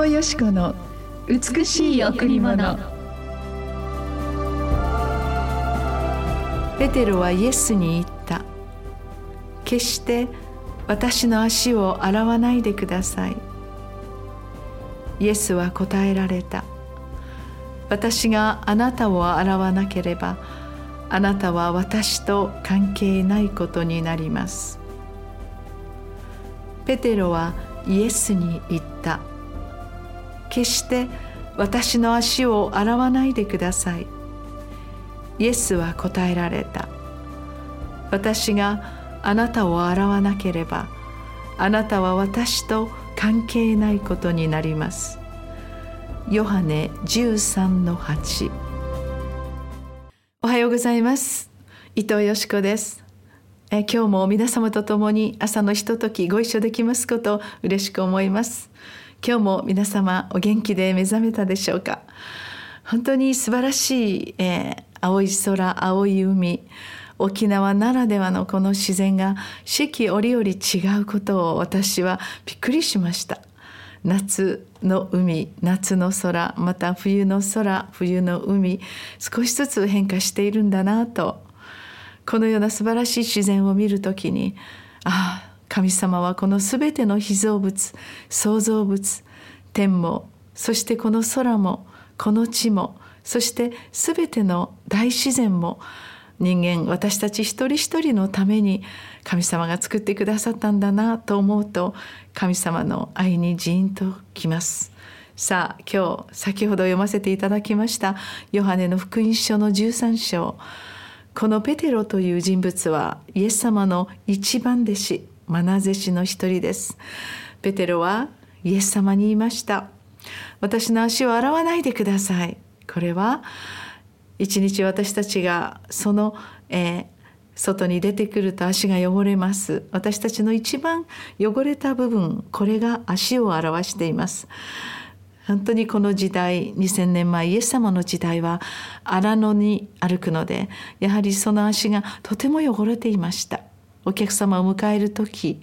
藤よし子の美しい贈り物。ペテロはイエスに言った。決して私の足を洗わないでください。イエスは答えられた。私があなたを洗わなければあなたは私と関係ないことになります。ペテロはイエスに言った。決して私の足を洗わないでください。イエスは答えられた。私があなたを洗わなければあなたは私と関係ないことになります。ヨハネ13の8おはようございます。伊藤よしこです。え今日も皆様と共に朝のひとときご一緒できますことを嬉しく思います。今日も皆様お元気で目覚めたでしょうか？本当に素晴らしい、えー、青い空青い海沖縄ならではのこの自然が四季折々違うことを私はびっくりしました。夏の海夏の空また冬の空冬の海少しずつ変化しているんだなと。このような素晴らしい自然を見るときにああ神様はこの全ての被造物創造物天もそしてこの空もこの地もそして全ての大自然も人間私たち一人一人のために神様が作ってくださったんだなと思うと神様の愛にジーンときます。さあ今日先ほど読ませていただきましたヨハネの福音書の13章。このペテロという人物はイエス様の一番弟子。愛弟子の一人です。ペテロはイエス様に言いました。私の足を洗わないでください。これは一日私たちがその、えー、外に出てくると足が汚れます。私たちの一番汚れた部分これが足を表しています。本当にこの時代2000年前イエス様の時代は荒野に歩くのでやはりその足がとても汚れていました。お客様を迎える時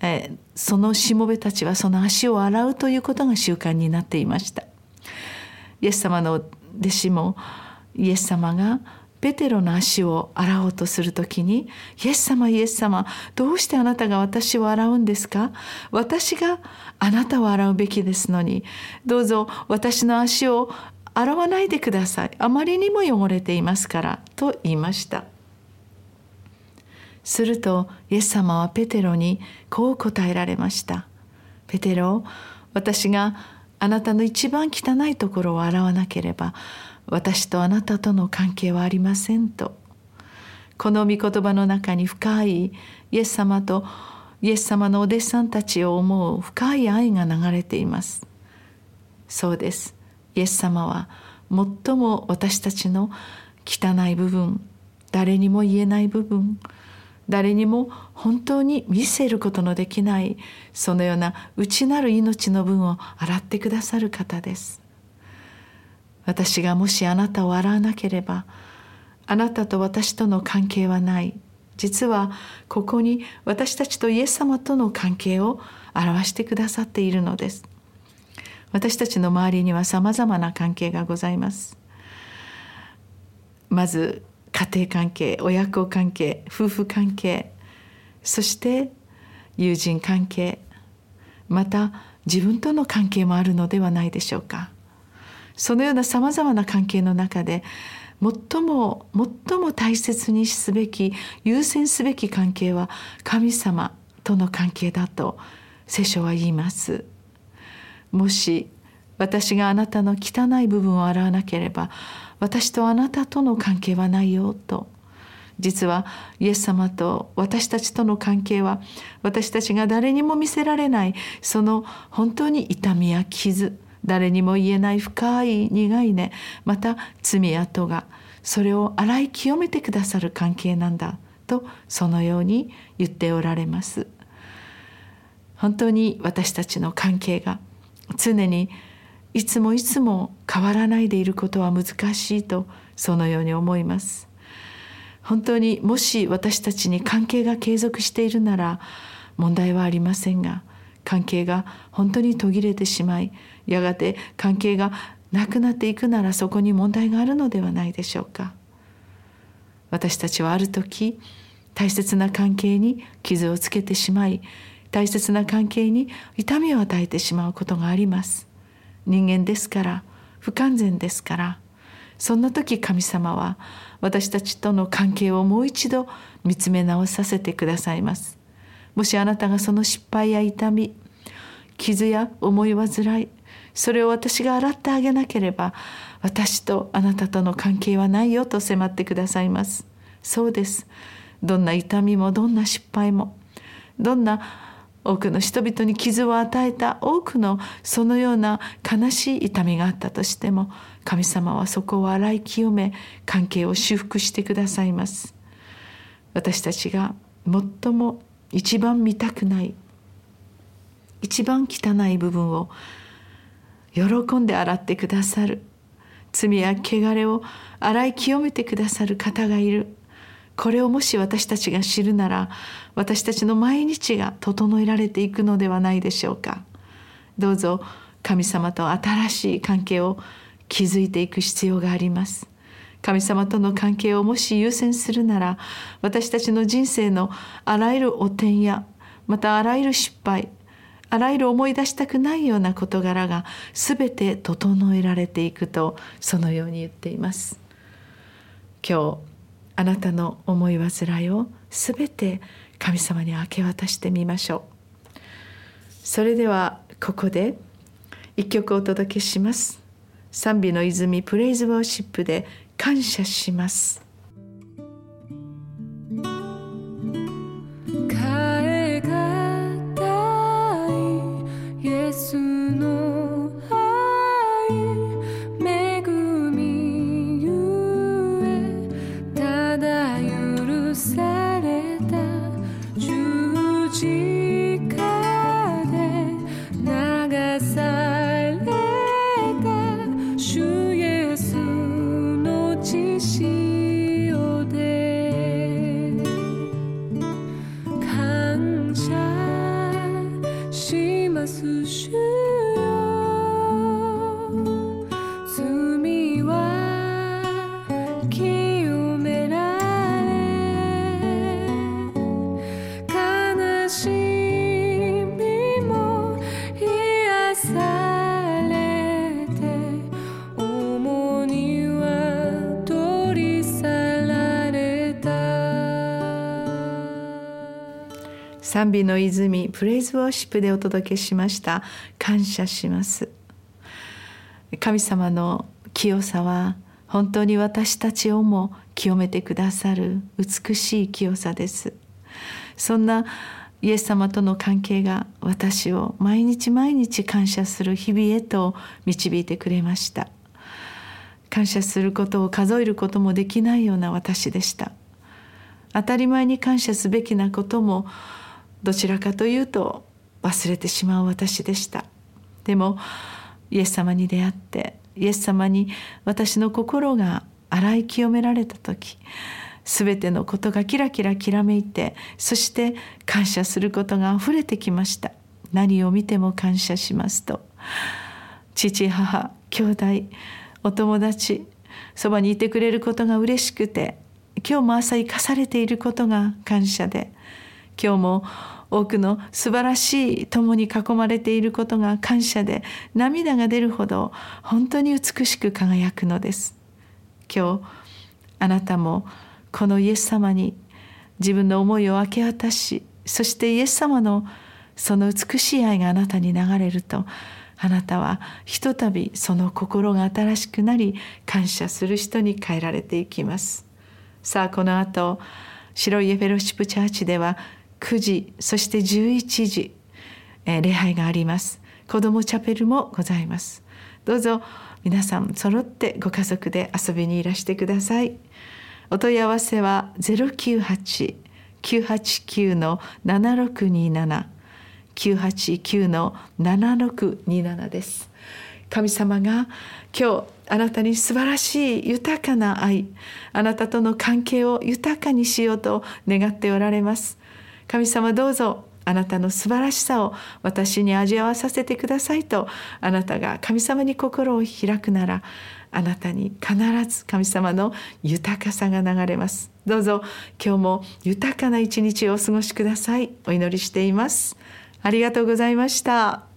えそのしもべたちはその足を洗うということが習慣になっていました。イエス様の弟子もイエス様がペテロの足を洗おうとする時に「イエス様イエス様どうしてあなたが私を洗うんですか？私があなたを洗うべきですのにどうぞ私の足を洗わないでください。あまりにも汚れていますから」と言いました。するとイエス様はペテロにこう答えられました「ペテロ私があなたの一番汚いところを洗わなければ私とあなたとの関係はありませんと。この御言葉の中に深いイエス様とイエス様のお弟子さんたちを思う深い愛が流れています。そうです。イエス様は最も私たちの汚い部分誰にも言えない部分誰にも本当に見せることのできないそのような内なる命の分を洗ってくださる方です。私がもしあなたを洗わなければあなたと私との関係はない。実はここに私たちとイエス様との関係を表してくださっているのです。私たちの周りにはさまざまな関係がございます。まず家庭関係親子関係夫婦関係そして友人関係また自分との関係もあるのではないでしょうかそのようなさまざまな関係の中で最も最も大切にすべき優先すべき関係は神様との関係だと聖書は言います。もし私があなたの汚い部分を洗わなければ私とあなたとの関係はないよと。実はイエス様と私たちとの関係は私たちが誰にも見せられないその本当に痛みや傷誰にも言えない深い苦いねまた罪やがそれを洗い清めてくださる関係なんだとそのように言っておられます。本当に私たちの関係が常にいつもいつも変わらないでいることは難しいとそのように思います。本当にもし私たちに関係が継続しているなら問題はありませんが関係が本当に途切れてしまいやがて関係がなくなっていくならそこに問題があるのではないでしょうか。私たちはある時大切な関係に傷をつけてしまい大切な関係に痛みを与えてしまうことがあります。人間ですから不完全ですからそんな時神様は私たちとの関係をもう一度見つめ直させてくださいます。もしあなたがその失敗や痛み傷や思い煩いそれを私が洗ってあげなければ私とあなたとの関係はないよと迫ってくださいます。そうです。どんな痛みもどんな失敗もどんな多くの人々に傷を与えた多くのそのような悲しい痛みがあったとしても神様はそこを洗い清め関係を修復してくださいます。私たちが最も一番見たくない一番汚い部分を喜んで洗ってくださる罪や汚れを洗い清めてくださる方がいる。これをもし私たちが知るなら私たちの毎日が整えられていくのではないでしょうか。どうぞ神様と新しい関係を築いていく必要があります。神様との関係をもし優先するなら私たちの人生のあらゆる汚点やまたあらゆる失敗あらゆる思い出したくないような事柄が全て整えられていくとそのように言っています。今日あなたの思い煩いをすべて神様に明け渡してみましょう。それではここで一曲お届けします。賛美の泉プレイズウォーシップで感謝します。賛美の泉プレイズウォーシップでお届けしました。感謝します。神様の清さは本当に私たちをも清めてくださる美しい清さです。そんなイエス様との関係が私を毎日毎日感謝する日々へと導いてくれました。感謝することを数えることもできないような私でした。当たり前に感謝すべきなこともどちらかというと忘れてしまう私でした。でもイエス様に出会ってイエス様に私の心が洗い清められた時全てのことがキラキラきらめいてそして感謝することがあふれてきました。何を見ても感謝しますと。父母兄弟お友達そばにいてくれることが嬉しくて今日も朝生かされていることが感謝で今日も多くの素晴らしい友に囲まれていることが感謝で涙が出るほど本当に美しく輝くのです。今日あなたもこのイエス様に自分の思いを明け渡しそしてイエス様のその美しい愛があなたに流れるとあなたはひとたびその心が新しくなり感謝する人に変えられていきます。さあこの後白いエフェロシップチャーチでは9時そして11時、えー、礼拝があります。子どもチャペルもございます。どうぞ皆さん揃ってご家族で遊びにいらしてください。お問い合わせは098-989の7627 989の7627です。神様が今日あなたに素晴らしい豊かな愛あなたとの関係を豊かにしようと願っておられます。神様どうぞあなたの素晴らしさを私に味わわさせてくださいとあなたが神様に心を開くならあなたに必ず神様の豊かさが流れます。どうぞ今日も豊かな一日をお過ごしください。お祈りしています。ありがとうございました。